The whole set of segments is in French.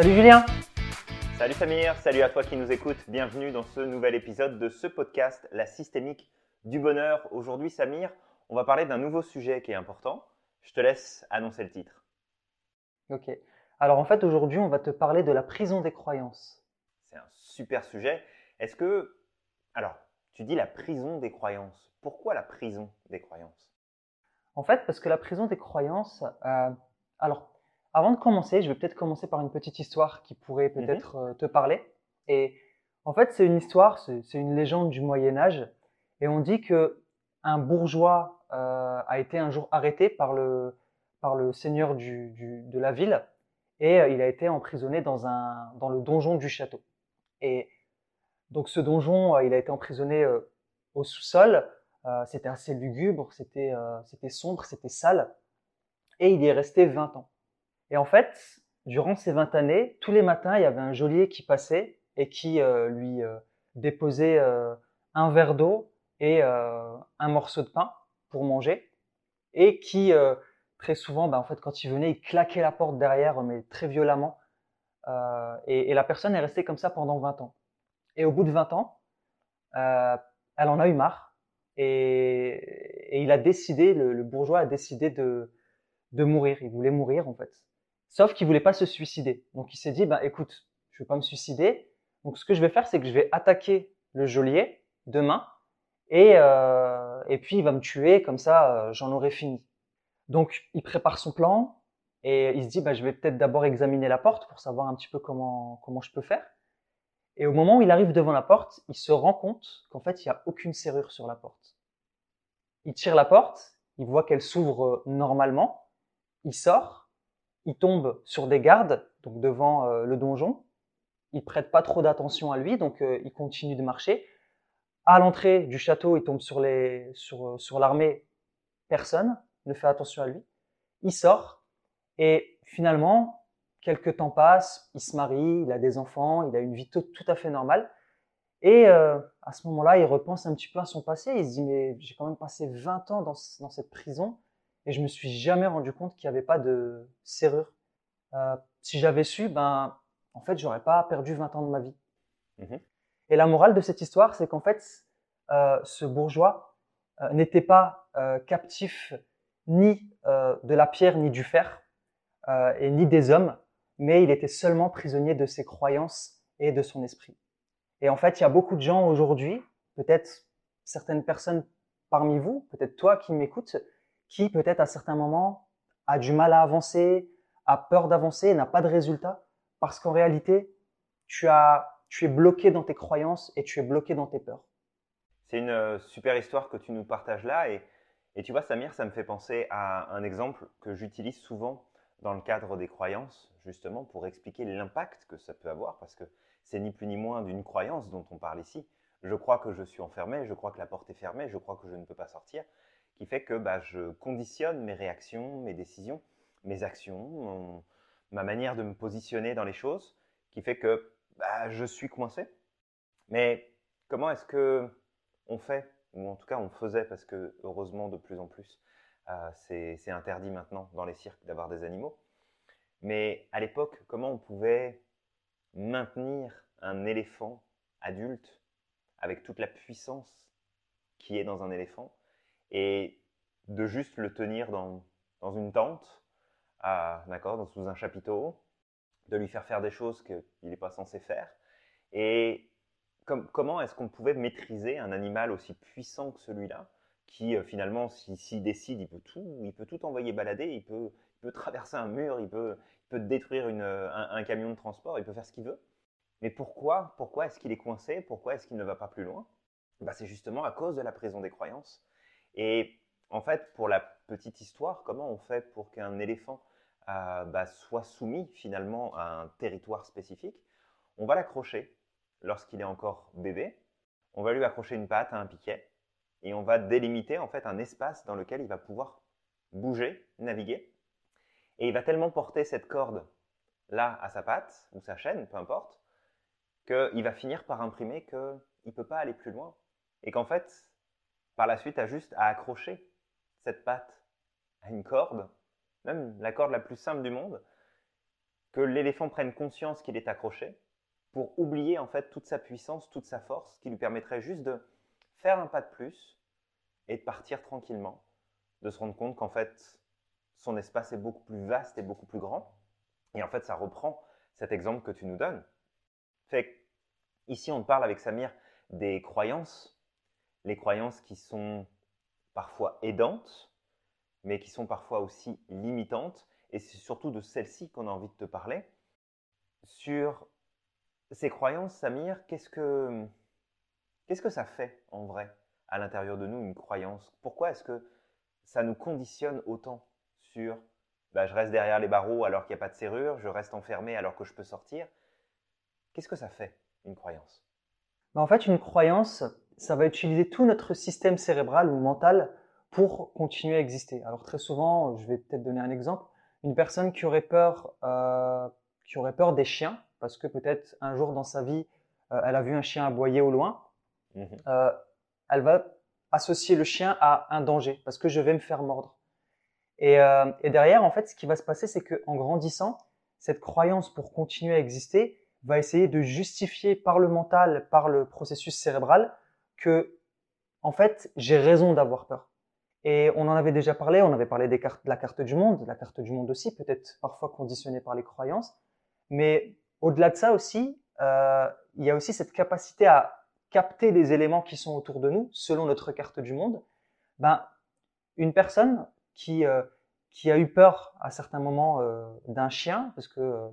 Salut Julien Salut Samir, salut à toi qui nous écoutes. Bienvenue dans ce nouvel épisode de ce podcast, La systémique du bonheur. Aujourd'hui Samir, on va parler d'un nouveau sujet qui est important. Je te laisse annoncer le titre. Ok. Alors en fait aujourd'hui on va te parler de la prison des croyances. C'est un super sujet. Est-ce que... Alors, tu dis la prison des croyances. Pourquoi la prison des croyances? En fait parce que la prison des croyances... euh, alors avant de commencer, je vais peut-être commencer par une petite histoire qui pourrait peut-être euh, te parler. Et en fait c'est une histoire, c'est une légende du Moyen Âge. Et on dit que un bourgeois euh, a été un jour arrêté par le, par le seigneur du, du- de la ville et euh, il a été emprisonné dans, un, dans le donjon du château. Et donc ce donjon, il a été emprisonné euh, au sous-sol. Euh, c'était assez lugubre, c'était c'était sombre, c'était sale. Et il y est resté 20 ans. Et en fait, durant ces 20 années, tous les matins, il y avait un geôlier qui passait et qui euh, lui euh, déposait euh, un verre d'eau et un morceau de pain pour manger. Et qui, très souvent, ben, en fait, quand il venait, il claquait la porte derrière, mais très violemment. Et, la personne est restée comme ça pendant 20 ans. Et au bout de 20 ans, elle en a eu marre. Et, il a décidé, le, bourgeois a décidé de mourir. Il voulait mourir, en fait. Sauf qu'il voulait pas se suicider. Donc il s'est dit, bah, écoute, je vais pas me suicider. Donc ce que je vais faire, c'est que je vais attaquer le geôlier demain. Et, euh, et puis il va me tuer, comme ça, euh, j'en aurai fini. Donc il prépare son plan et il se dit, bah, je vais peut-être d'abord examiner la porte pour savoir un petit peu comment, comment je peux faire. Et au moment où il arrive devant la porte, il se rend compte qu'en fait, il n'y a aucune serrure sur la porte. Il tire la porte, il voit qu'elle s'ouvre euh, normalement, il sort, il tombe sur des gardes, donc devant euh, le donjon. Il prête pas trop d'attention à lui, donc euh, il continue de marcher. À l'entrée du château, il tombe sur les, sur, euh, sur l'armée. Personne ne fait attention à lui. Il sort et finalement, quelques temps passent. Il se marie, il a des enfants, il a une vie tout, à fait normale. Et à ce moment-là, il repense un petit peu à son passé. Il se dit mais j'ai quand même passé 20 ans dans, dans cette prison et je me suis jamais rendu compte qu'il n'y avait pas de serrure. Euh, si j'avais su, ben, en fait, j'aurais pas perdu 20 ans de ma vie. Mhm. Et la morale de cette histoire, c'est qu'en fait, euh, ce bourgeois euh, n'était pas captif ni de la pierre ni du fer, et ni des hommes, mais il était seulement prisonnier de ses croyances et de son esprit. Et en fait, il y a beaucoup de gens aujourd'hui, peut-être certaines personnes parmi vous, peut-être toi qui m'écoutes, qui peut-être à certains moments a du mal à avancer, a peur d'avancer, n'a pas de résultat, parce qu'en réalité, tu, as, tu es bloqué dans tes croyances et tu es bloqué dans tes peurs. C'est une euh, super histoire que tu nous partages là. Et, et tu vois, Samir, ça me fait penser à un exemple que j'utilise souvent dans le cadre des croyances, justement, pour expliquer l'impact que ça peut avoir, parce que c'est ni plus ni moins d'une croyance dont on parle ici. Je crois que je suis enfermé, je crois que la porte est fermée, je crois que je ne peux pas sortir, qui fait que bah, je conditionne mes réactions, mes décisions, mes actions, ma manière de me positionner dans les choses, qui fait que bah, je suis coincé. Mais comment est-ce que on fait, ou en tout cas on faisait, parce que heureusement de plus en plus, euh, c'est interdit maintenant dans les cirques d'avoir des animaux. Mais à l'époque, comment on pouvait maintenir un éléphant adulte avec toute la puissance qui est dans un éléphant et de juste le tenir dans, dans une tente, d'accord, sous un chapiteau, de lui faire faire des choses qu'il n'est pas censé faire. Et com- comment est-ce qu'on pouvait maîtriser un animal aussi puissant que celui-là, qui euh, finalement, s'il décide, il peut tout, il peut tout envoyer balader, il peut, traverser un mur, il peut, détruire un, camion de transport, il peut faire ce qu'il veut. Mais pourquoi, pourquoi est-ce qu'il est coincé Pourquoi est-ce qu'il ne va pas plus loin? Bah, C'est justement à cause de la prison des croyances. Et en fait, pour la petite histoire, comment on fait pour qu'un éléphant euh, bah, soit soumis finalement à un territoire spécifique? On va l'accrocher lorsqu'il est encore bébé. On va lui accrocher une patte à un piquet et on va délimiter en fait un espace dans lequel il va pouvoir bouger, naviguer. Et il va tellement porter cette corde là à sa patte ou sa chaîne, peu importe, qu'il va finir par imprimer qu'il ne peut pas aller plus loin. Et qu'en fait, par la suite, a juste à accrocher cette patte à une corde, même la corde la plus simple du monde, que l'éléphant prenne conscience qu'il est accroché pour oublier en fait toute sa puissance, toute sa force, qui lui permettrait juste de faire un pas de plus et de partir tranquillement, de se rendre compte qu'en fait son espace est beaucoup plus vaste et beaucoup plus grand. Et en fait, ça reprend cet exemple que tu nous donnes. Fait ici, on parle avec Samir des croyances, les croyances qui sont parfois aidantes, mais qui sont parfois aussi limitantes. Et c'est surtout de celles-ci qu'on a envie de te parler. Sur ces croyances, Samir, qu'est-ce que, qu'est-ce que ça fait en vrai à l'intérieur de nous, une croyance? Pourquoi est-ce que ça nous conditionne autant sur bah, je reste derrière les barreaux alors qu'il n'y a pas de serrure, je reste enfermé alors que je peux sortir? Qu'est-ce que ça fait, une croyance? Bah, En fait, une croyance, ça va utiliser tout notre système cérébral ou mental pour continuer à exister. Alors très souvent, je vais peut-être donner un exemple, une personne qui aurait peur, euh, qui aurait peur des chiens, parce que peut-être un jour dans sa vie, euh, elle a vu un chien aboyer au loin, mmh euh, elle va associer le chien à un danger, parce que je vais me faire mordre. Et, et derrière, en fait, ce qui va se passer, c'est qu'en grandissant, cette croyance pour continuer à exister va essayer de justifier par le mental, par le processus cérébral, que, en fait, j'ai raison d'avoir peur. Et on en avait déjà parlé, on avait parlé des cartes, de la carte du monde, de la carte du monde aussi, peut-être parfois conditionnée par les croyances. Mais au-delà de ça aussi, euh, il y a aussi cette capacité à capter les éléments qui sont autour de nous selon notre carte du monde. Ben, une personne qui, euh, qui a eu peur à certains moments euh, d'un chien, parce que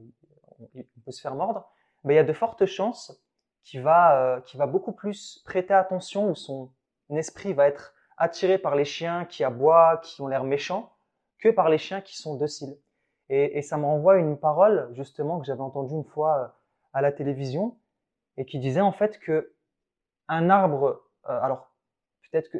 on peut se faire mordre, ben, il y a de fortes chances qu'il va, qui va beaucoup plus prêter attention, ou son esprit va être attiré par les chiens qui aboient, qui ont l'air méchants, que par les chiens qui sont dociles. Et, et ça me renvoie une parole justement que j'avais entendue une fois euh, à la télévision et qui disait en fait que un arbre, euh, alors peut-être que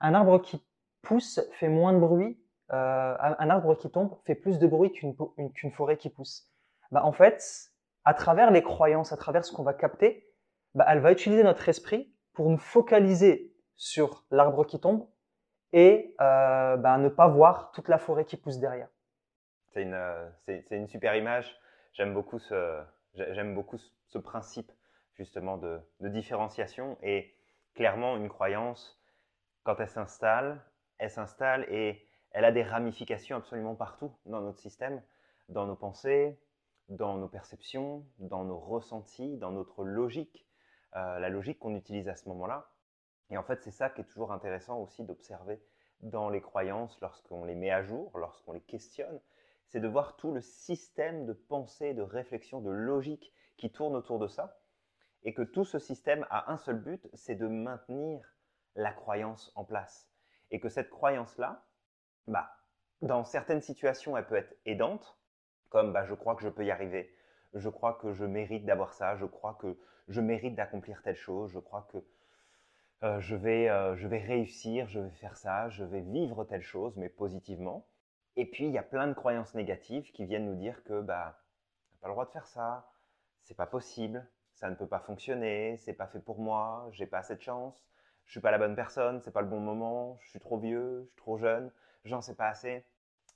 un arbre qui pousse fait moins de bruit, euh, un arbre qui tombe fait plus de bruit qu'une qu'une forêt qui pousse. Bah, en fait, à travers les croyances, à travers ce qu'on va capter, bah, elle va utiliser notre esprit pour nous focaliser sur l'arbre qui tombe et euh, bah, ne pas voir toute la forêt qui pousse derrière. C'est une, euh, super image. J'aime beaucoup ce, principe justement de, différenciation et clairement une croyance quand elle s'installe, elle s'installe et elle a des ramifications absolument partout dans notre système, dans nos pensées, dans nos perceptions, dans nos ressentis, dans notre logique, euh, la logique qu'on utilise à ce moment-là. Et en fait, c'est ça qui est toujours intéressant aussi d'observer dans les croyances lorsqu'on les met à jour, lorsqu'on les questionne, c'est de voir tout le système de pensée, de réflexion, de logique qui tourne autour de ça, et que tout ce système a un seul but, c'est de maintenir la croyance en place. Et que cette croyance-là, bah, dans certaines situations, elle peut être aidante, comme bah, je crois que je peux y arriver, je crois que je mérite d'avoir ça, je crois que je mérite d'accomplir telle chose, je crois que euh, je, vais, euh, je vais réussir, je vais faire ça, je vais vivre telle chose, mais positivement. Et puis, il y a plein de croyances négatives qui viennent nous dire que bah, n'as pas le droit de faire ça, c'est pas possible, ça ne peut pas fonctionner, c'est pas fait pour moi, j'ai pas assez de chance, je suis pas la bonne personne, c'est pas le bon moment, je suis trop vieux, je suis trop jeune, j'en sais pas assez.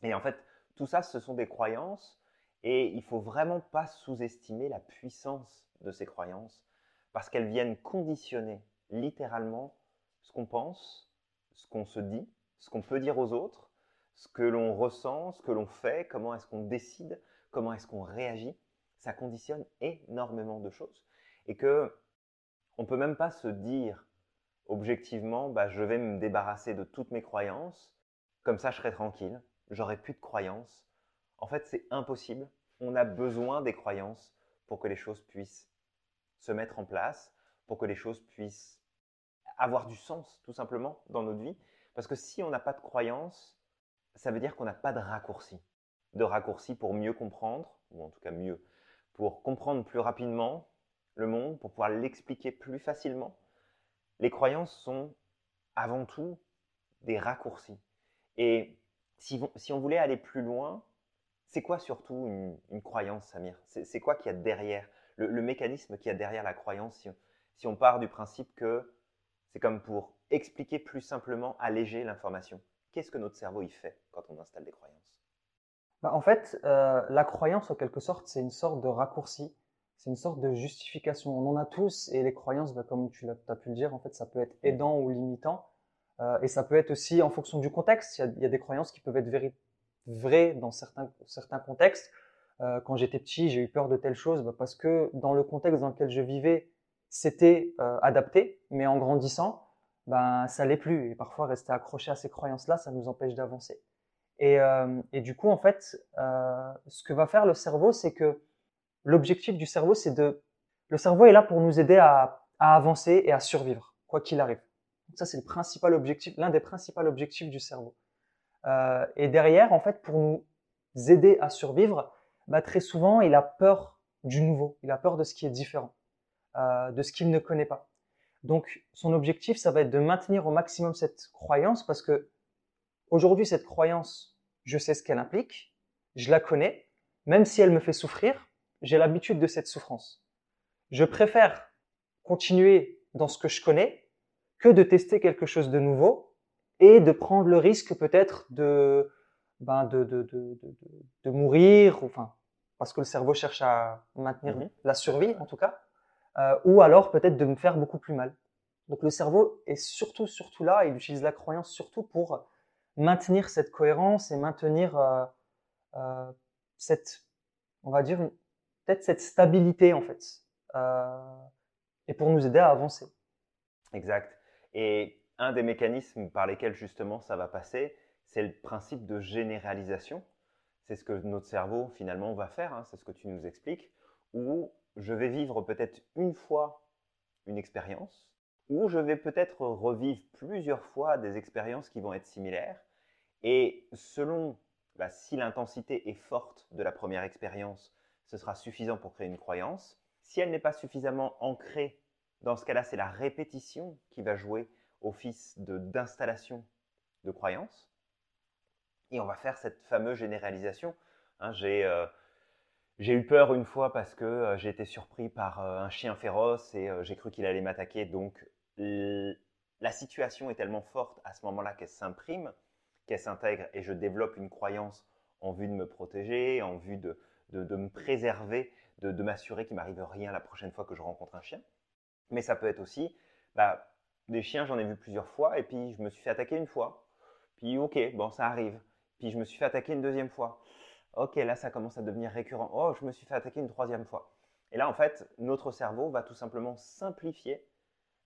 Et en fait, tout ça, ce sont des croyances et il faut vraiment pas sous-estimer la puissance de ces croyances parce qu'elles viennent conditionner littéralement ce qu'on pense, ce qu'on se dit, ce qu'on peut dire aux autres ce que l'on ressent, ce que l'on fait, comment est-ce qu'on décide, comment est-ce qu'on réagit, ça conditionne énormément de choses. Et que on peut même pas se dire objectivement, bah, je vais me débarrasser de toutes mes croyances, comme ça je serai tranquille, j'aurai plus de croyances. En fait, c'est impossible. On a besoin des croyances pour que les choses puissent se mettre en place, pour que les choses puissent avoir du sens, tout simplement, dans notre vie. Parce que si on n'a pas de croyances, ça veut dire qu'on n'a pas de raccourci. De raccourci pour mieux comprendre, ou en tout cas mieux, pour comprendre plus rapidement le monde, pour pouvoir l'expliquer plus facilement. Les croyances sont avant tout des raccourcis. Et si, on voulait aller plus loin, c'est quoi surtout une, croyance, Samir? C'est quoi qu'il y a derrière? Le, mécanisme qu'il y a derrière la croyance si on part du principe que c'est comme pour expliquer plus simplement, alléger l'information. Qu'est-ce que notre cerveau y fait quand on installe des croyances? Bah, en fait, euh, la croyance, en quelque sorte, c'est une sorte de raccourci, c'est une sorte de justification. On en a tous, et les croyances, bah, comme tu as pu le dire, en fait, ça peut être aidant ou limitant, euh, et ça peut être aussi en fonction du contexte. Il y a, des croyances qui peuvent être vraies dans certains, certains contextes. Euh, quand j'étais petit, j'ai eu peur de telle chose bah, parce que dans le contexte dans lequel je vivais, c'était adapté, mais en grandissant, ben ça l'est plus. Et parfois, rester accroché à ces croyances-là, ça nous empêche d'avancer. Et, euh, et, du coup, en fait, euh, ce que va faire le cerveau, c'est que l'objectif du cerveau, c'est de... Le cerveau est là pour nous aider à, à avancer et à survivre, quoi qu'il arrive. ça, c'est le principal objectif, l'un des principaux objectifs du cerveau. Euh, et derrière, en fait, pour nous aider à survivre, bah, très souvent, il a peur du nouveau, il a peur de ce qui est différent, euh, de ce qu'il ne connaît pas. Donc, son objectif, ça va être de maintenir au maximum cette croyance parce que Aujourd'hui, cette croyance, je sais ce qu'elle implique, je la connais, même si elle me fait souffrir, j'ai l'habitude de cette souffrance. Je préfère continuer dans ce que je connais que de tester quelque chose de nouveau et de prendre le risque peut-être de, ben de, de, de, de, mourir, enfin, parce que le cerveau cherche à maintenir mhm. la survie en tout cas, euh, ou alors peut-être de me faire beaucoup plus mal. Donc le cerveau est surtout, surtout là, il utilise la croyance surtout pour maintenir cette cohérence et maintenir euh, euh, cette, on va dire, peut-être cette stabilité en fait, et pour nous aider à avancer. Exact. Et un des mécanismes par lesquels justement ça va passer, c'est le principe de généralisation. C'est ce que notre cerveau finalement va faire, hein, c'est ce que tu nous expliques, où je vais vivre peut-être une fois une expérience, ou je vais peut-être revivre plusieurs fois des expériences qui vont être similaires, et selon bah, si l'intensité est forte de la première expérience, ce sera suffisant pour créer une croyance. Si elle n'est pas suffisamment ancrée, dans ce cas-là, c'est la répétition qui va jouer office d'installation de, croyance. Et on va faire cette fameuse généralisation. Hein, euh, j'ai eu peur une fois parce que euh, j'ai été surpris par euh, un chien féroce et j'ai cru qu'il allait m'attaquer. Donc la situation est tellement forte à ce moment-là qu'elle s'imprime qu'elle s'intègre et je développe une croyance en vue de me protéger, en vue de, de, me préserver, de, de m'assurer qu'il m'arrive rien la prochaine fois que je rencontre un chien. Mais ça peut être aussi, bah, des chiens, j'en ai vu plusieurs fois et puis je me suis fait attaquer une fois. Puis ok, bon, ça arrive. Puis je me suis fait attaquer une deuxième fois. Ok, là, ça commence à devenir récurrent. Oh, je me suis fait attaquer une troisième fois. Et là, en fait, notre cerveau va tout simplement simplifier.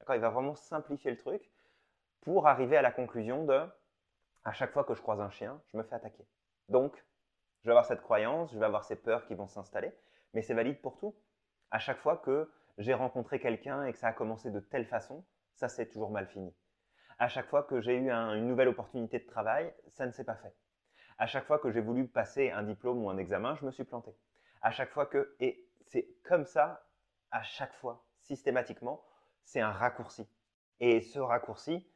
D'accord Il va vraiment simplifier le truc pour arriver à la conclusion de à chaque fois que je croise un chien, je me fais attaquer. Donc, je vais avoir cette croyance, je vais avoir ces peurs qui vont s'installer, mais c'est valide pour tout. À chaque fois que j'ai rencontré quelqu'un et que ça a commencé de telle façon, ça s'est toujours mal fini. À chaque fois que j'ai eu une nouvelle opportunité de travail, ça ne s'est pas fait. À chaque fois que j'ai voulu passer un diplôme ou un examen, je me suis planté. À chaque fois que, et c'est comme ça, à chaque fois, systématiquement, c'est un raccourci. Et ce raccourci,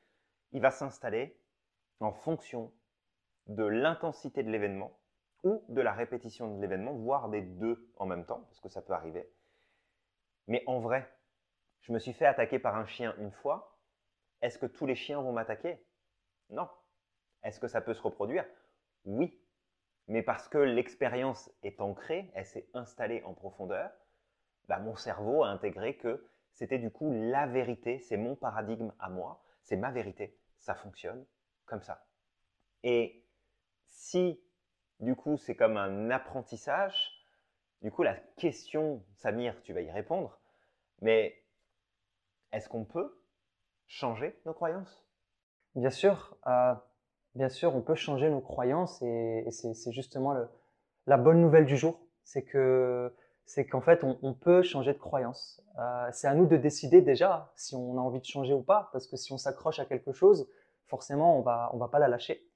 il va s'installer en fonction de l'intensité de l'événement ou de la répétition de l'événement, voire des deux en même temps, parce que ça peut arriver. Mais en vrai, je me suis fait attaquer par un chien une fois. Est-ce que tous les chiens vont m'attaquer? Non. Est-ce que ça peut se reproduire? Oui. Mais parce que l'expérience est ancrée, elle s'est installée en profondeur, bah, mon cerveau a intégré que c'était du coup la vérité, c'est mon paradigme à moi, c'est ma vérité, ça fonctionne, comme ça. Et si, du coup, c'est comme un apprentissage, du coup, la question, Samir, tu vas y répondre, mais est-ce qu'on peut changer nos croyances? Bien sûr, euh, bien sûr, on peut changer nos croyances et, c'est justement la bonne nouvelle du jour, c'est que c'est qu'en fait, on, peut changer de croyance. Euh, c'est à nous de décider déjà si on a envie de changer ou pas, parce que si on s'accroche à quelque chose, forcément, on va, on va pas la lâcher.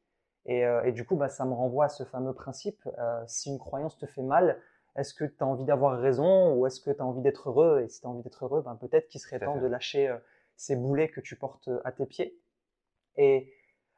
Et, euh, du coup, bah, ça me renvoie à ce fameux principe. Si une croyance te fait mal, est-ce que tu as envie d'avoir raison ou est-ce que tu as envie d'être heureux? Et si tu as envie d'être heureux, ben, peut-être qu'il serait temps de lâcher euh, ces boulets que tu portes à tes pieds. Et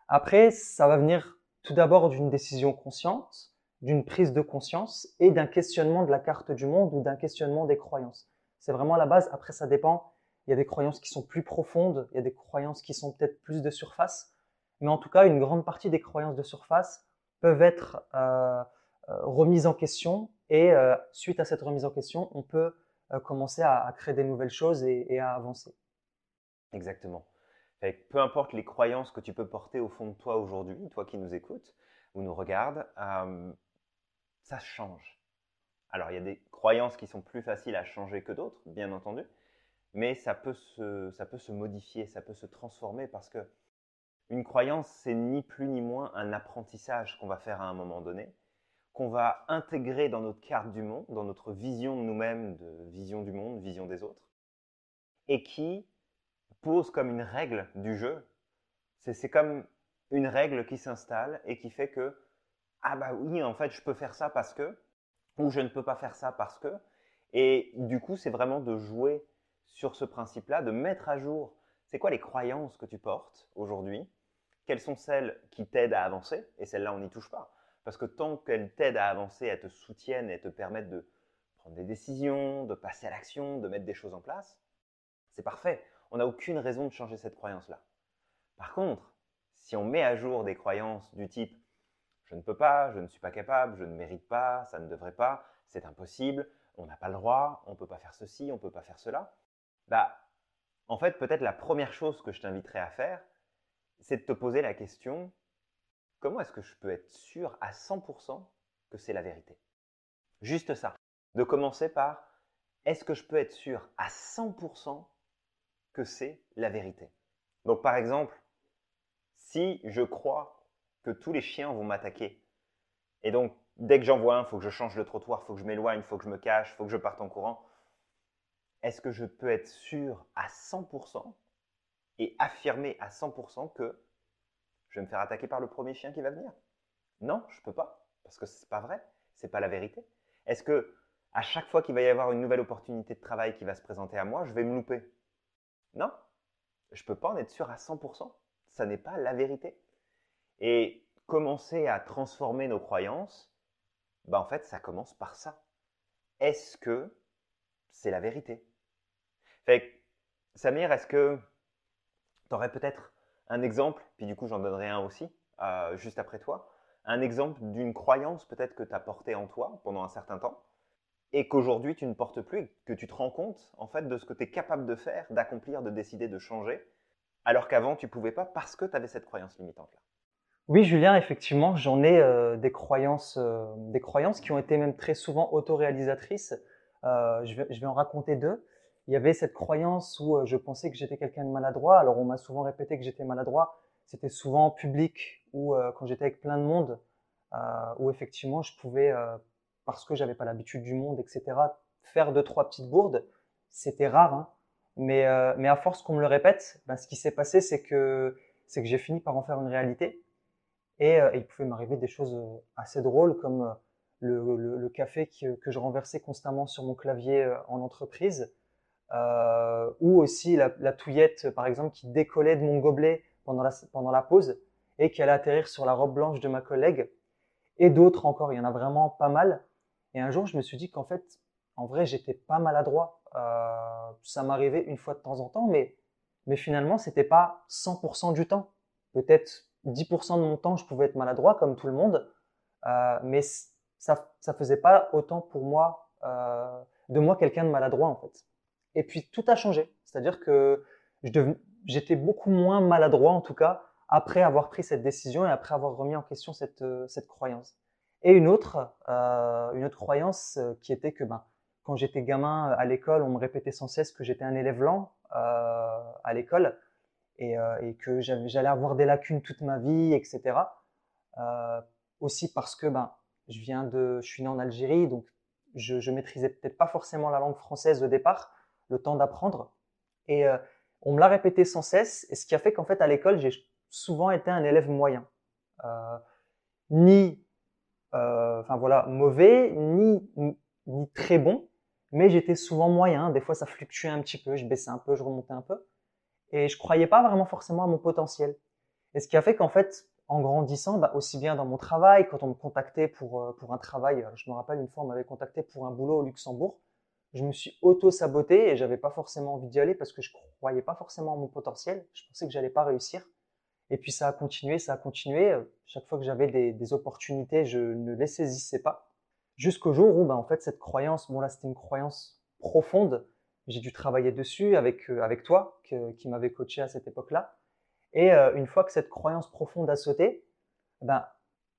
après, ça va venir tout d'abord d'une décision consciente, d'une prise de conscience et d'un questionnement de la carte du monde ou d'un questionnement des croyances. C'est vraiment la base. Après, ça dépend il y a des croyances qui sont plus profondes, il y a des croyances qui sont peut-être plus de surface, mais en tout cas, une grande partie des croyances de surface peuvent être euh, remise en question et suite à cette remise en question, on peut commencer à, créer des nouvelles choses et, à avancer. Exactement. peu importe les croyances que tu peux porter au fond de toi aujourd'hui, toi qui nous écoutes ou nous regardes, ça change. Alors, il y a des croyances qui sont plus faciles à changer que d'autres, bien entendu, mais ça peut se, ça peut se modifier, ça peut se transformer parce que une croyance, c'est ni plus ni moins un apprentissage qu'on va faire à un moment donné, qu'on va intégrer dans notre carte du monde, dans notre vision de nous-mêmes, de vision du monde, vision des autres, et qui pose comme une règle du jeu. C'est comme une règle qui s'installe et qui fait que, ah bah oui, en fait, je peux faire ça parce que, ou je ne peux pas faire ça parce que. Et du coup, c'est vraiment de jouer sur ce principe-là, de mettre à jour, c'est quoi les croyances que tu portes aujourd'hui, quelles sont celles qui t'aident à avancer, et celles-là, on n'y touche pas. Parce que tant qu'elles t'aident à avancer, elles te soutiennent et te permettent de prendre des décisions, de passer à l'action, de mettre des choses en place, c'est parfait. On n'a aucune raison de changer cette croyance-là. Par contre, si on met à jour des croyances du type je ne peux pas, je ne suis pas capable, je ne mérite pas, ça ne devrait pas, c'est impossible, on n'a pas le droit, on ne peut pas faire ceci, on ne peut pas faire cela. Bah, en fait, peut-être la première chose que je t'inviterais à faire, c'est de te poser la question comment est-ce que je peux être sûr à 100% que c'est la vérité? Juste ça. De commencer par est-ce que je peux être sûr à 100% que c'est la vérité? Donc, par exemple, si je crois que tous les chiens vont m'attaquer. Et donc, dès que j'en vois un, il faut que je change de trottoir, il faut que je m'éloigne, il faut que je me cache, il faut que je parte en courant. Est-ce que je peux être sûr à 100% et affirmer à 100% que je vais me faire attaquer par le premier chien qui va venir Non, je peux pas, parce que ce n'est pas vrai, ce n'est pas la vérité. Est-ce que à chaque fois qu'il va y avoir une nouvelle opportunité de travail qui va se présenter à moi, je vais me louper? Non, je peux pas en être sûr à 100%. Ça n'est pas la vérité. Et commencer à transformer nos croyances, bah en fait, ça commence par ça. Est-ce que c'est la vérité? Fait Samir, est-ce que tu aurais peut-être un exemple, puis du coup j'en donnerai un aussi, euh, juste après toi, un exemple d'une croyance peut-être que tu as portée en toi pendant un certain temps, et qu'aujourd'hui tu ne portes plus, que tu te rends compte en fait de ce que tu es capable de faire, d'accomplir, de décider, de changer, alors qu'avant tu pouvais pas parce que tu avais cette croyance limitante-là. Oui, Julien, effectivement, j'en ai euh, des croyances, euh, des croyances qui ont été même très souvent autoréalisatrices. Je, vais, je vais en raconter deux. Il y avait cette croyance où je pensais que j'étais quelqu'un de maladroit. Alors, on m'a souvent répété que j'étais maladroit. C'était souvent en public ou quand j'étais avec plein de monde, où effectivement, je pouvais, parce que j'avais pas l'habitude du monde, etc., faire deux trois petites bourdes. C'était rare, hein. mais, mais à force qu'on me le répète, ben, ce qui s'est passé, c'est que c'est que j'ai fini par en faire une réalité. Euh, et, il pouvait m'arriver des choses euh, assez drôles comme euh, le, café que je renversais constamment sur mon clavier en entreprise, ou aussi la, touillette, par exemple, qui décollait de mon gobelet pendant la, pause et qui allait atterrir sur la robe blanche de ma collègue, et d'autres encore, il y en a vraiment pas mal. Et un jour, je me suis dit qu'en fait, en vrai, j'étais pas maladroit. ça m'arrivait une fois de temps en temps, mais, mais finalement, c'était pas 100% du temps. Peut-être 10% de mon temps, je pouvais être maladroit comme tout le monde, euh, mais ça ne faisait pas autant pour moi, euh, de moi quelqu'un de maladroit en fait. Et puis tout a changé, c'est-à-dire que j'étais beaucoup moins maladroit en tout cas après avoir pris cette décision et après avoir remis en question cette, euh, cette croyance. Et une autre, une autre croyance qui était que ben, quand j'étais gamin à l'école, on me répétait sans cesse que j'étais un élève lent à l'école. Euh, et, que j'allais avoir des lacunes toute ma vie, etc. Euh, aussi parce que ben, je viens de, je suis né en Algérie, donc je, je maîtrisais peut-être pas forcément la langue française au départ, le temps d'apprendre. Et euh, on me l'a répété sans cesse, et ce qui a fait qu'en fait à l'école j'ai souvent été un élève moyen, ni, enfin voilà, mauvais, ni ni très bon, mais j'étais souvent moyen. Des fois ça fluctuait un petit peu, je baissais un peu, je remontais un peu et je croyais pas vraiment forcément à mon potentiel. Et ce qui a fait qu'en fait, en grandissant, bah, aussi bien dans mon travail, quand on me contactait pour, euh, pour un travail, euh, je me rappelle une fois, on m'avait contacté pour un boulot au Luxembourg, je me suis auto-saboté et j'avais pas forcément envie d'y aller parce que je croyais pas forcément à mon potentiel, je pensais que j'allais pas réussir. Et puis ça a continué, ça a continué. Chaque fois que j'avais des, opportunités, je ne les saisissais pas. Jusqu'au jour où, ben, en fait, cette croyance, bon là, c'était une croyance profonde. J'ai dû travailler dessus avec, euh, avec toi, qui m'avait coaché à cette époque-là. Et euh, une fois que cette croyance profonde a sauté, ben,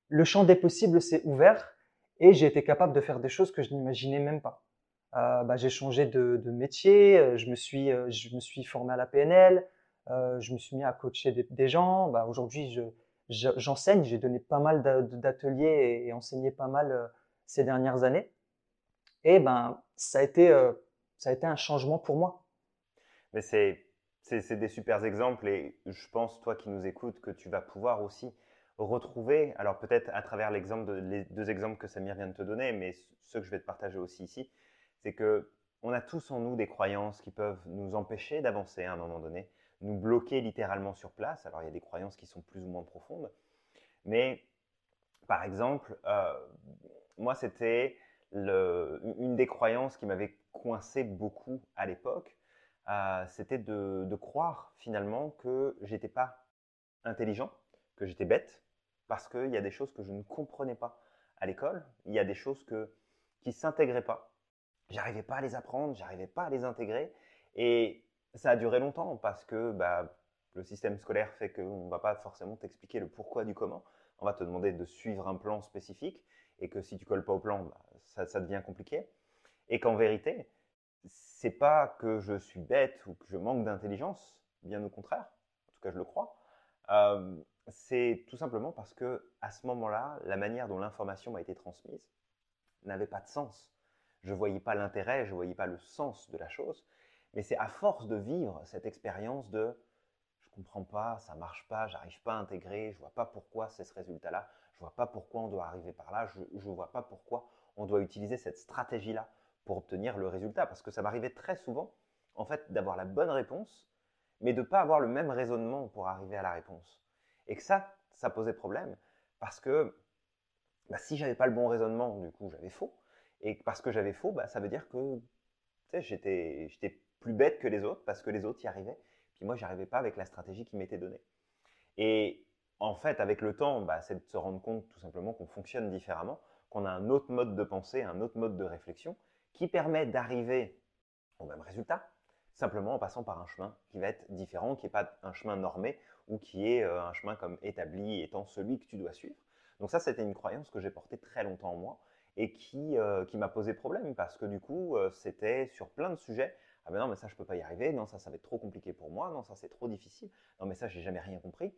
le champ des possibles s'est ouvert et j'ai été capable de faire des choses que je n'imaginais même pas. Euh, bah, j'ai changé de, métier, euh, je me suis, euh, je me suis formé à la PNL, je me suis mis à coacher des, gens. Bah, Aujourd'hui, j'enseigne, je, j'ai donné pas mal d'ateliers et, enseigné pas mal ces dernières années. Et ben, ça a été, ça a été un changement pour moi. Mais c'est, c'est, des super exemples et je pense, toi qui nous écoutes, que tu vas pouvoir aussi retrouver, alors peut-être à travers l'exemple de, les deux exemples que Samir vient de te donner, mais ceux que je vais te partager aussi ici, c'est que on a tous en nous des croyances qui peuvent nous empêcher d'avancer à un moment donné, nous bloquer littéralement sur place. Alors il y a des croyances qui sont plus ou moins profondes, mais par exemple, euh, moi c'était une des croyances qui m'avait coincé beaucoup à l'époque, euh, c'était de, croire finalement que j'étais pas intelligent, que j'étais bête, parce qu'il y a des choses que je ne comprenais pas à l'école, il y a des choses que, qui s'intégraient pas J'arrivais pas à les apprendre, j'arrivais pas à les intégrer. Et ça a duré longtemps parce que bah, le système scolaire fait qu'on ne va pas forcément t'expliquer le pourquoi du comment. On va te demander de suivre un plan spécifique et que si tu colles pas au plan, bah, ça, devient compliqué. Et qu'en vérité, c'est pas que je suis bête ou que je manque d'intelligence, bien au contraire. En tout cas, je le crois. Euh, c'est tout simplement parce que à ce moment-là, la manière dont l'information m'a été transmise n'avait pas de sens je voyais pas l'intérêt, je voyais pas le sens de la chose. Mais c'est à force de vivre cette expérience de je ne comprends pas, ça marche pas, j'arrive pas à intégrer, je vois pas pourquoi c'est ce résultat-là, je vois pas pourquoi on doit arriver par là, je ne vois pas pourquoi on doit utiliser cette stratégie-là pour obtenir le résultat. Parce que ça m'arrivait très souvent, en fait, d'avoir la bonne réponse, mais de pas avoir le même raisonnement pour arriver à la réponse. Et que ça, ça posait problème, parce que bah, si j'avais pas le bon raisonnement, du coup, j'avais faux. Et parce que j'avais faux, bah, ça veut dire que j'étais, plus bête que les autres parce que les autres y arrivaient. Puis moi, n'y arrivais pas avec la stratégie qui m'était donnée. Et en fait, avec le temps, bah, c'est de se rendre compte tout simplement qu'on fonctionne différemment, qu'on a un autre mode de pensée, un autre mode de réflexion qui permet d'arriver au même résultat, simplement en passant par un chemin qui va être différent, qui n'est pas un chemin normé ou qui est euh, un chemin comme établi étant celui que tu dois suivre. Donc ça, c'était une croyance que j'ai portée très longtemps en moi et qui, euh, qui m'a posé problème parce que du coup, euh, c'était sur plein de sujets. Ah ben non, mais ça, je peux pas y arriver. Non, ça, ça va être trop compliqué pour moi. Non, ça, c'est trop difficile. Non, mais ça, j'ai jamais rien compris.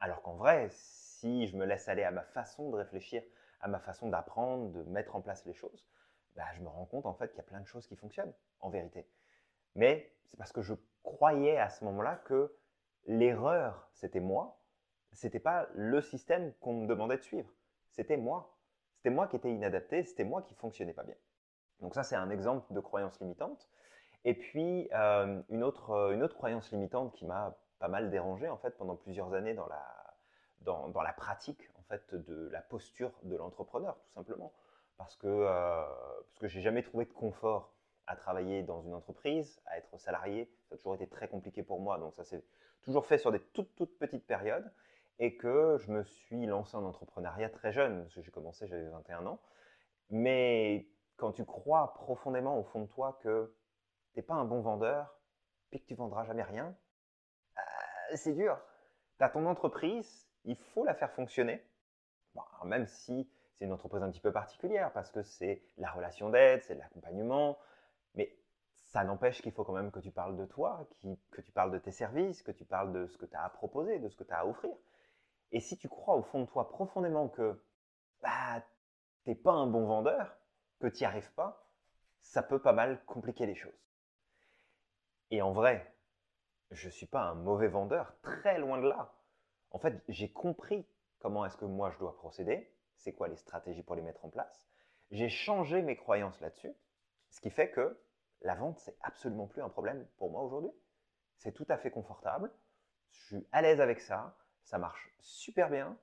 Alors qu'en vrai, si je me laisse aller à ma façon de réfléchir, à ma façon d'apprendre, de mettre en place les choses, bah, je me rends compte en fait qu'il y a plein de choses qui fonctionnent en vérité. Mais c'est parce que je croyais à ce moment-là que l'erreur, c'était moi. C'était pas le système qu'on me demandait de suivre. C'était moi. C'était moi qui étais inadapté, c'était moi qui fonctionnais pas bien. Donc ça, c'est un exemple de croyance limitante. Et puis, euh, une, autre, euh, une autre croyance limitante qui m'a pas mal dérangé en fait pendant plusieurs années dans la, dans, la pratique en fait de la posture de l'entrepreneur, tout simplement. Parce que, euh, parce que j'ai jamais trouvé de confort à travailler dans une entreprise, à être salarié. Ça a toujours été très compliqué pour moi. Donc ça s'est toujours fait sur des toutes, toutes petites périodes et que je me suis lancé en entrepreneuriat très jeune, parce que j'ai commencé, j'avais 21 ans. Mais quand tu crois profondément au fond de toi que tu n'es pas un bon vendeur, puis que tu vendras jamais rien, euh, c'est dur. Tu as ton entreprise, il faut la faire fonctionner, même si c'est une entreprise un petit peu particulière, parce que c'est la relation d'aide, c'est l'accompagnement, mais ça n'empêche qu'il faut quand même que tu parles de toi, que tu parles de tes services, que tu parles de ce que tu as à proposer, de ce que tu as à offrir. Et si tu crois au fond de toi profondément que bah, n'es pas un bon vendeur, que tu n'y arrives pas, ça peut pas mal compliquer les choses. Et en vrai, je ne suis pas un mauvais vendeur, très loin de là. En fait, j'ai compris comment est-ce que moi je dois procéder, c'est quoi les stratégies pour les mettre en place. J'ai changé mes croyances là-dessus, ce qui fait que la vente, c'est absolument plus un problème pour moi aujourd'hui. C'est tout à fait confortable, je suis à l'aise avec ça, ça marche super bien.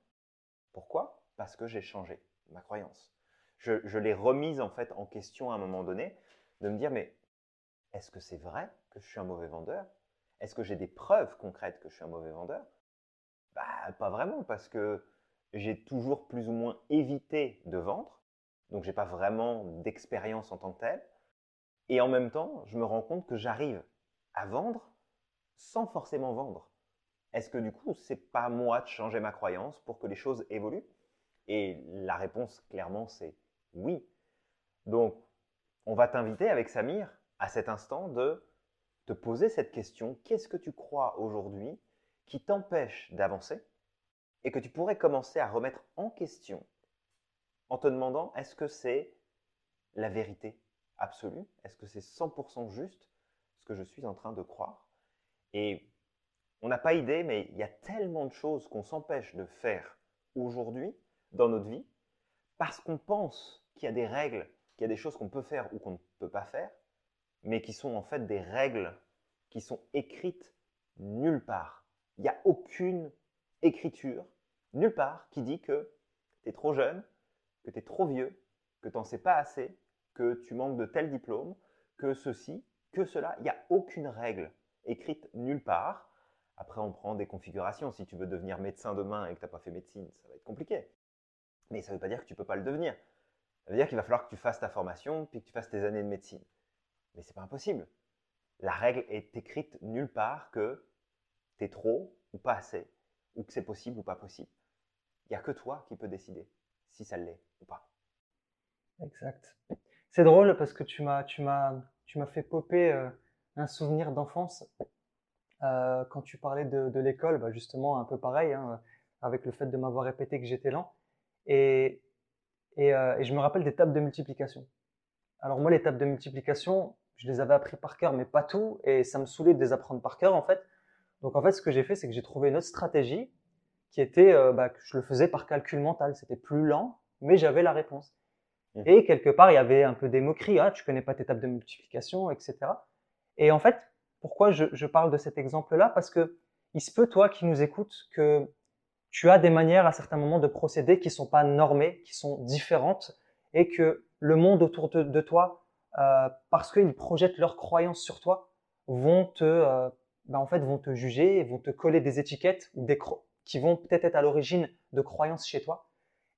Pourquoi? Parce que j'ai changé ma croyance. Je, l'ai remise en fait en question à un moment donné, de me dire mais est-ce que c'est vrai que je suis un mauvais vendeur? Est-ce que j'ai des preuves concrètes que je suis un mauvais vendeur? Bah, Pas vraiment, parce que j'ai toujours plus ou moins évité de vendre. Donc, j'ai pas vraiment d'expérience en tant que telle. Et en même temps, je me rends compte que j'arrive à vendre sans forcément vendre. Est-ce que du coup, c'est pas moi de changer ma croyance pour que les choses évoluent? Et la réponse, clairement, c'est oui. Donc, on va t'inviter avec Samir à cet instant de te poser cette question. Qu'est-ce que tu crois aujourd'hui qui t'empêche d'avancer et que tu pourrais commencer à remettre en question en te demandant est-ce que c'est la vérité absolue? Est-ce que c'est 100% juste ce que je suis en train de croire? On n'a pas idée, mais il y a tellement de choses qu'on s'empêche de faire aujourd'hui dans notre vie parce qu'on pense qu'il y a des règles, qu'il y a des choses qu'on peut faire ou qu'on ne peut pas faire, mais qui sont en fait des règles qui sont écrites nulle part. Il n'y a aucune écriture, nulle part, qui dit que tu es trop jeune, que tu es trop vieux, que tu n'en sais pas assez, que tu manques de tel diplôme, que ceci, que cela. Il n'y a aucune règle écrite nulle part. Après, on prend des configurations. Si tu veux devenir médecin demain et que tu n'as pas fait médecine, ça va être compliqué. Mais ça ne veut pas dire que tu ne peux pas le devenir. Ça veut dire qu'il va falloir que tu fasses ta formation, puis que tu fasses tes années de médecine. Mais ce n'est pas impossible. La règle est écrite nulle part que tu es trop ou pas assez, ou que c'est possible ou pas possible. Il n'y a que toi qui peux décider si ça l'est ou pas. Exact. C'est drôle parce que tu m'as, tu m'as, tu m'as fait popper euh, un souvenir d'enfance euh, quand tu parlais de, l'école, bah, justement un peu pareil, hein, avec le fait de m'avoir répété que j'étais lent. Et, euh, et, je me rappelle des tables de multiplication. Alors moi, les tables de multiplication, je les avais appris par cœur, mais pas tout, et ça me saoulait de les apprendre par cœur en fait. Donc en fait, ce que j'ai fait, c'est que j'ai trouvé une autre stratégie qui était bah, que je le faisais par calcul mental. C'était plus lent, mais j'avais la réponse. Mmh. Et quelque part, il y avait un peu des moqueries, ah, tu connais pas tes tables de multiplication, etc. Et en fait, pourquoi je, parle de cet exemple-là? Parce que il se peut, toi qui nous écoutes, que tu as des manières à certains moments de procéder qui sont pas normées, qui sont différentes, et que le monde autour de, toi, euh, parce qu'ils projettent leurs croyances sur toi, vont te, euh, ben, en fait, vont te juger, vont te coller des étiquettes des qui vont peut-être être à l'origine de croyances chez toi.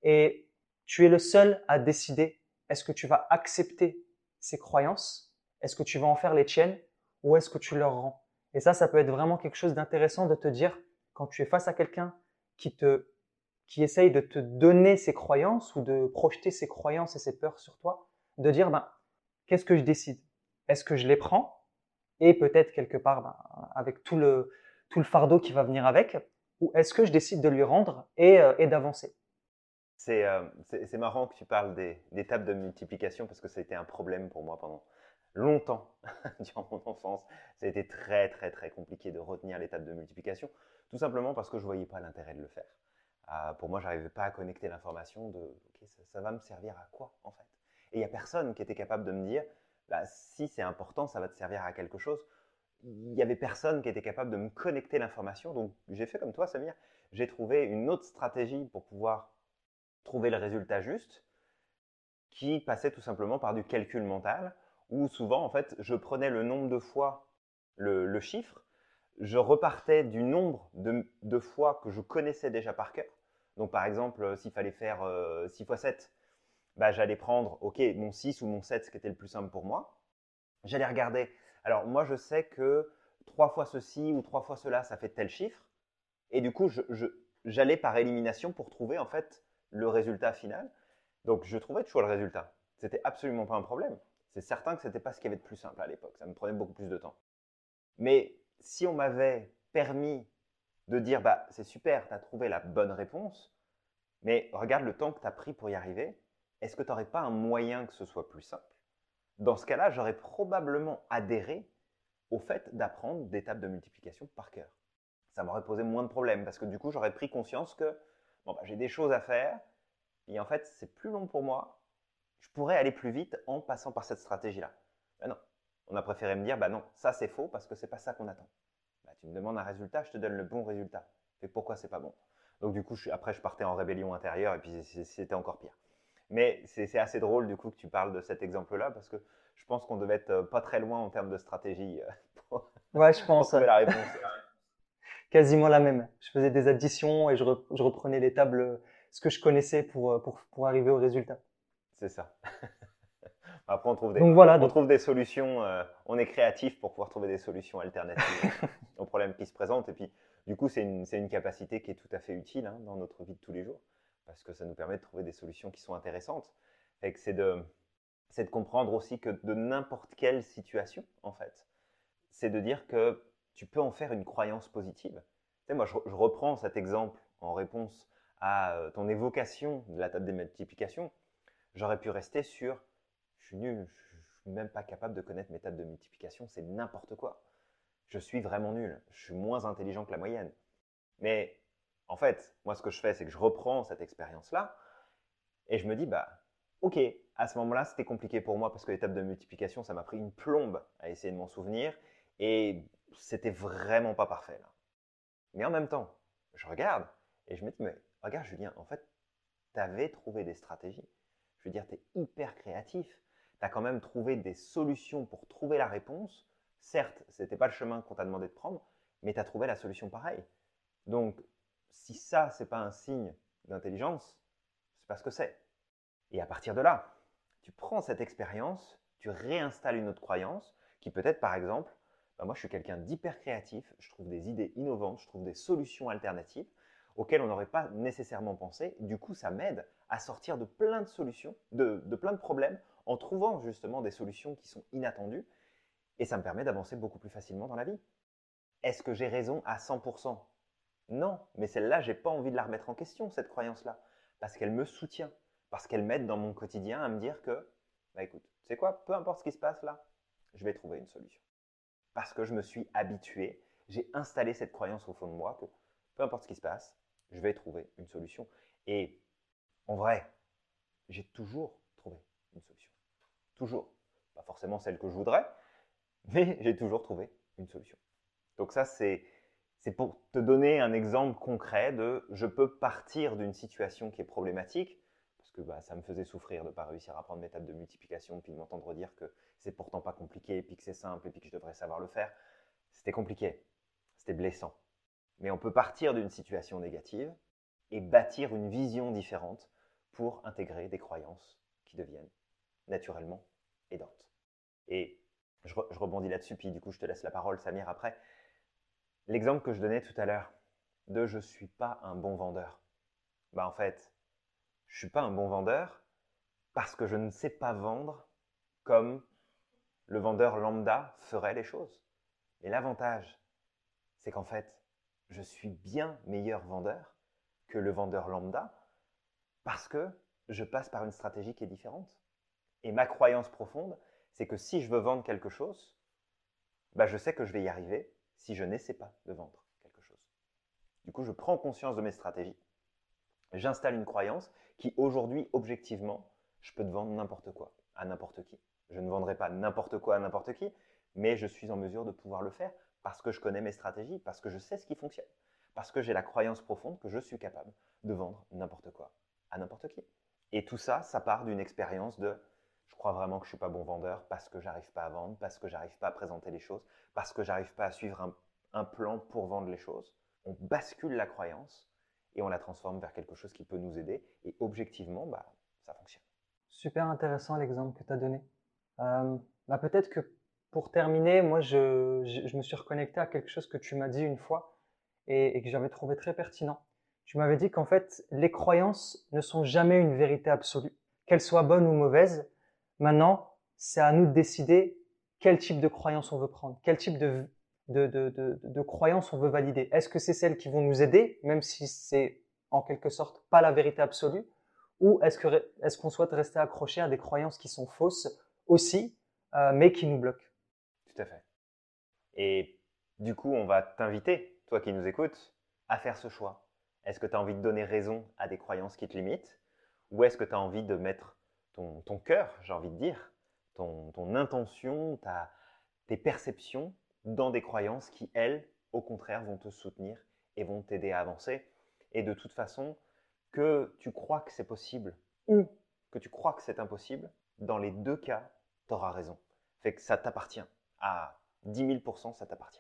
Et tu es le seul à décider est-ce que tu vas accepter ces croyances, est-ce que tu vas en faire les tiennes? Ou est-ce que tu leur rends. Et ça, ça peut être vraiment quelque chose d'intéressant de te dire quand tu es face à quelqu'un qui te qui essaye de te donner ses croyances ou de projeter ses croyances et ses peurs sur toi, de dire ben, qu'est-ce que je décide? Est-ce que je les prends? Et peut-être quelque part ben, avec tout le, tout le fardeau qui va venir avec, ou est-ce que je décide de lui rendre et, euh, et d'avancer? Euh, c'est marrant que tu parles des, tables de multiplication parce que ça a été un problème pour moi pendant longtemps durant mon enfance. Ça a été très très très compliqué de retenir tables de multiplication, tout simplement parce que je ne voyais pas l'intérêt de le faire. Euh, pour moi, je n'arrivais pas à connecter l'information de ça, va me servir à quoi en fait? Et il n'y a personne qui était capable de me dire bah, si c'est important, ça va te servir à quelque chose. Il n'y avait personne qui était capable de me connecter l'information. Donc j'ai fait comme toi, Samir. J'ai trouvé une autre stratégie pour pouvoir trouver le résultat juste, qui passait tout simplement par du calcul mental, où souvent, en fait, je prenais le nombre de fois le, chiffre, je repartais du nombre de, fois que je connaissais déjà par cœur. Donc, par exemple, s'il fallait faire 6 x 7, bah, j'allais prendre, OK, mon 6 ou mon 7, ce qui était le plus simple pour moi. J'allais regarder. Alors, moi, je sais que 3 fois ceci ou 3 fois cela, ça fait tel chiffre. Et du coup, j'allais par élimination pour trouver, en fait, le résultat final. Donc je trouvais toujours le résultat. C'était absolument pas un problème. C'est certain que c'était pas ce qu'il y avait de plus simple à l'époque. Ça me prenait beaucoup plus de temps. Mais si on m'avait permis de dire bah c'est super, tu as trouvé la bonne réponse, mais regarde le temps que tu as pris pour y arriver, est-ce que tu n'aurais pas un moyen que ce soit plus simple? Dans ce cas-là, j'aurais probablement adhéré au fait d'apprendre des tables de multiplication par cœur. Ça m'aurait posé moins de problèmes parce que du coup, j'aurais pris conscience que bon, bah, j'ai des choses à faire, et en fait, c'est plus long pour moi. Je pourrais aller plus vite en passant par cette stratégie-là. Ben non, on a préféré me dire, bah non, ça c'est faux parce que c'est pas ça qu'on attend. Bah, tu me demandes un résultat, je te donne le bon résultat. Et pourquoi c'est pas bon? Donc du coup, après, je partais en rébellion intérieure et puis c'était encore pire. Mais c'est assez drôle du coup que tu parles de cet exemple-là parce que je pense qu'on devait être euh, pas très loin en termes de stratégie euh, pour, ouais, je pense. trouver la réponse. quasiment la même. Je faisais des additions et je, reprenais les tables, ce que je connaissais pour, pour, pour arriver au résultat. C'est ça. Après, on trouve des, donc voilà, on trouve des solutions, euh, on est créatif pour pouvoir trouver des solutions alternatives aux problèmes qui se présentent. Et puis, du coup, c'est une, une, capacité qui est tout à fait utile hein, dans notre vie de tous les jours, parce que ça nous permet de trouver des solutions qui sont intéressantes. Et c'est de, de comprendre aussi que de n'importe quelle situation, en fait, c'est de dire que tu peux en faire une croyance positive. Tu sais, moi, je, reprends cet exemple en réponse à euh, ton évocation de la table des multiplications. J'aurais pu rester sur je suis nul, je suis même pas capable de connaître mes tables de multiplication, c'est n'importe quoi. Je suis vraiment nul, je suis moins intelligent que la moyenne. Mais en fait, moi, ce que je fais, c'est que je reprends cette expérience-là et je me dis, bah, ok, à ce moment-là, c'était compliqué pour moi parce que les tables de multiplication, ça m'a pris une plombe à essayer de m'en souvenir et c'était vraiment pas parfait là. Mais en même temps, je regarde et je me dis, mais regarde Julien, en fait, tu avais trouvé des stratégies. Je veux dire, tu es hyper créatif. Tu as quand même trouvé des solutions pour trouver la réponse. Certes, ce n'était pas le chemin qu'on t'a demandé de prendre, mais tu as trouvé la solution pareil. Donc, si ça, ce n'est pas un signe d'intelligence, c'est pas ce que c'est. Et à partir de là, tu prends cette expérience, tu réinstalles une autre croyance qui peut être par exemple bah, moi je suis quelqu'un d'hyper créatif, je trouve des idées innovantes, je trouve des solutions alternatives auxquelles on n'aurait pas nécessairement pensé. Du coup, ça m'aide à sortir de plein de solutions, de, plein de problèmes, en trouvant justement des solutions qui sont inattendues. Et ça me permet d'avancer beaucoup plus facilement dans la vie. Est-ce que j'ai raison à 100% Non, mais celle-là, j'ai pas envie de la remettre en question, cette croyance-là, parce qu'elle me soutient, parce qu'elle m'aide dans mon quotidien à me dire que, bah écoute, sais quoi, peu importe ce qui se passe là, je vais trouver une solution parce que je me suis habitué, j'ai installé cette croyance au fond de moi que peu importe ce qui se passe, je vais trouver une solution. Et en vrai, j'ai toujours trouvé une solution. Toujours. Pas forcément celle que je voudrais, mais j'ai toujours trouvé une solution. Donc ça, c'est, pour te donner un exemple concret de je peux partir d'une situation qui est problématique, parce que bah, ça me faisait souffrir de ne pas réussir à prendre mes tables de multiplication, puis de m'entendre dire que c'est pourtant pas compliqué, puis que c'est simple, et puis que je devrais savoir le faire. C'était compliqué, c'était blessant. Mais on peut partir d'une situation négative et bâtir une vision différente pour intégrer des croyances qui deviennent naturellement aidantes. Et je, rebondis là-dessus, puis du coup je te laisse la parole, Samir, après. L'exemple que je donnais tout à l'heure de je ne suis pas un bon vendeur. Bah en fait, je ne suis pas un bon vendeur parce que je ne sais pas vendre comme le vendeur lambda ferait les choses. Et l'avantage, c'est qu'en fait, je suis bien meilleur vendeur que le vendeur lambda parce que je passe par une stratégie qui est différente. Et ma croyance profonde, c'est que si je veux vendre quelque chose, bah je sais que je vais y arriver si je n'essaie pas de vendre quelque chose. Du coup, je prends conscience de mes stratégies j'installe une croyance qui aujourd'hui, objectivement, je peux te vendre n'importe quoi à n'importe qui. Je ne vendrai pas n'importe quoi à n'importe qui, mais je suis en mesure de pouvoir le faire parce que je connais mes stratégies, parce que je sais ce qui fonctionne, parce que j'ai la croyance profonde que je suis capable de vendre n'importe quoi à n'importe qui. Et tout ça, ça part d'une expérience de je crois vraiment que je suis pas bon vendeur parce que j'arrive pas à vendre, parce que j'arrive pas à présenter les choses, parce que j'arrive pas à suivre un, un plan pour vendre les choses. On bascule la croyance et on la transforme vers quelque chose qui peut nous aider. Et objectivement, bah, ça fonctionne. Super intéressant l'exemple que tu as donné. Euh, bah, Peut-être que pour terminer, moi, je, je, me suis reconnecté à quelque chose que tu m'as dit une fois et, que j'avais trouvé très pertinent. Tu m'avais dit qu'en fait, les croyances ne sont jamais une vérité absolue, qu'elles soient bonnes ou mauvaises. Maintenant, c'est à nous de décider quel type de croyance on veut prendre, quel type de, de, croyances on veut valider Est-ce que c'est celles qui vont nous aider, même si c'est en quelque sorte pas la vérité absolue Ou est-ce qu'on est qu'on souhaite rester accroché à des croyances qui sont fausses aussi, euh, mais qui nous bloquent? Tout à fait. Et du coup, on va t'inviter, toi qui nous écoutes, à faire ce choix. Est-ce que tu as envie de donner raison à des croyances qui te limitent? Ou est-ce que tu as envie de mettre ton, cœur, j'ai envie de dire, ton, ton intention, ta, tes perceptions dans des croyances qui, elles, au contraire, vont te soutenir et vont t'aider à avancer? Et de toute façon, que tu crois que c'est possible ou que tu crois que c'est impossible, dans les deux cas, tu auras raison. Fait que ça t'appartient. À 10 000% ça t'appartient.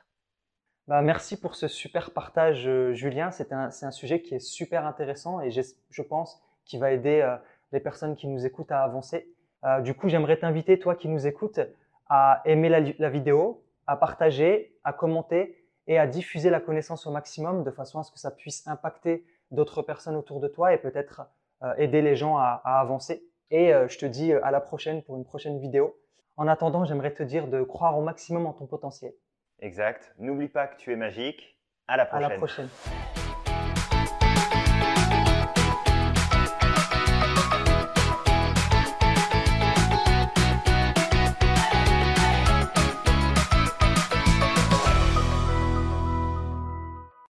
Bah, merci pour ce super partage, euh, Julien. C'est un, un, sujet qui est super intéressant et je pense qui va aider euh, les personnes qui nous écoutent à avancer. Euh, du coup, j'aimerais t'inviter, toi qui nous écoutes, à aimer la, vidéo, à partager, à commenter et à diffuser la connaissance au maximum de façon à ce que ça puisse impacter d'autres personnes autour de toi et peut-être aider les gens à avancer. Et je te dis à la prochaine pour une prochaine vidéo. En attendant, j'aimerais te dire de croire au maximum en ton potentiel. Exact. N'oublie pas que tu es magique. À la prochaine. À la prochaine.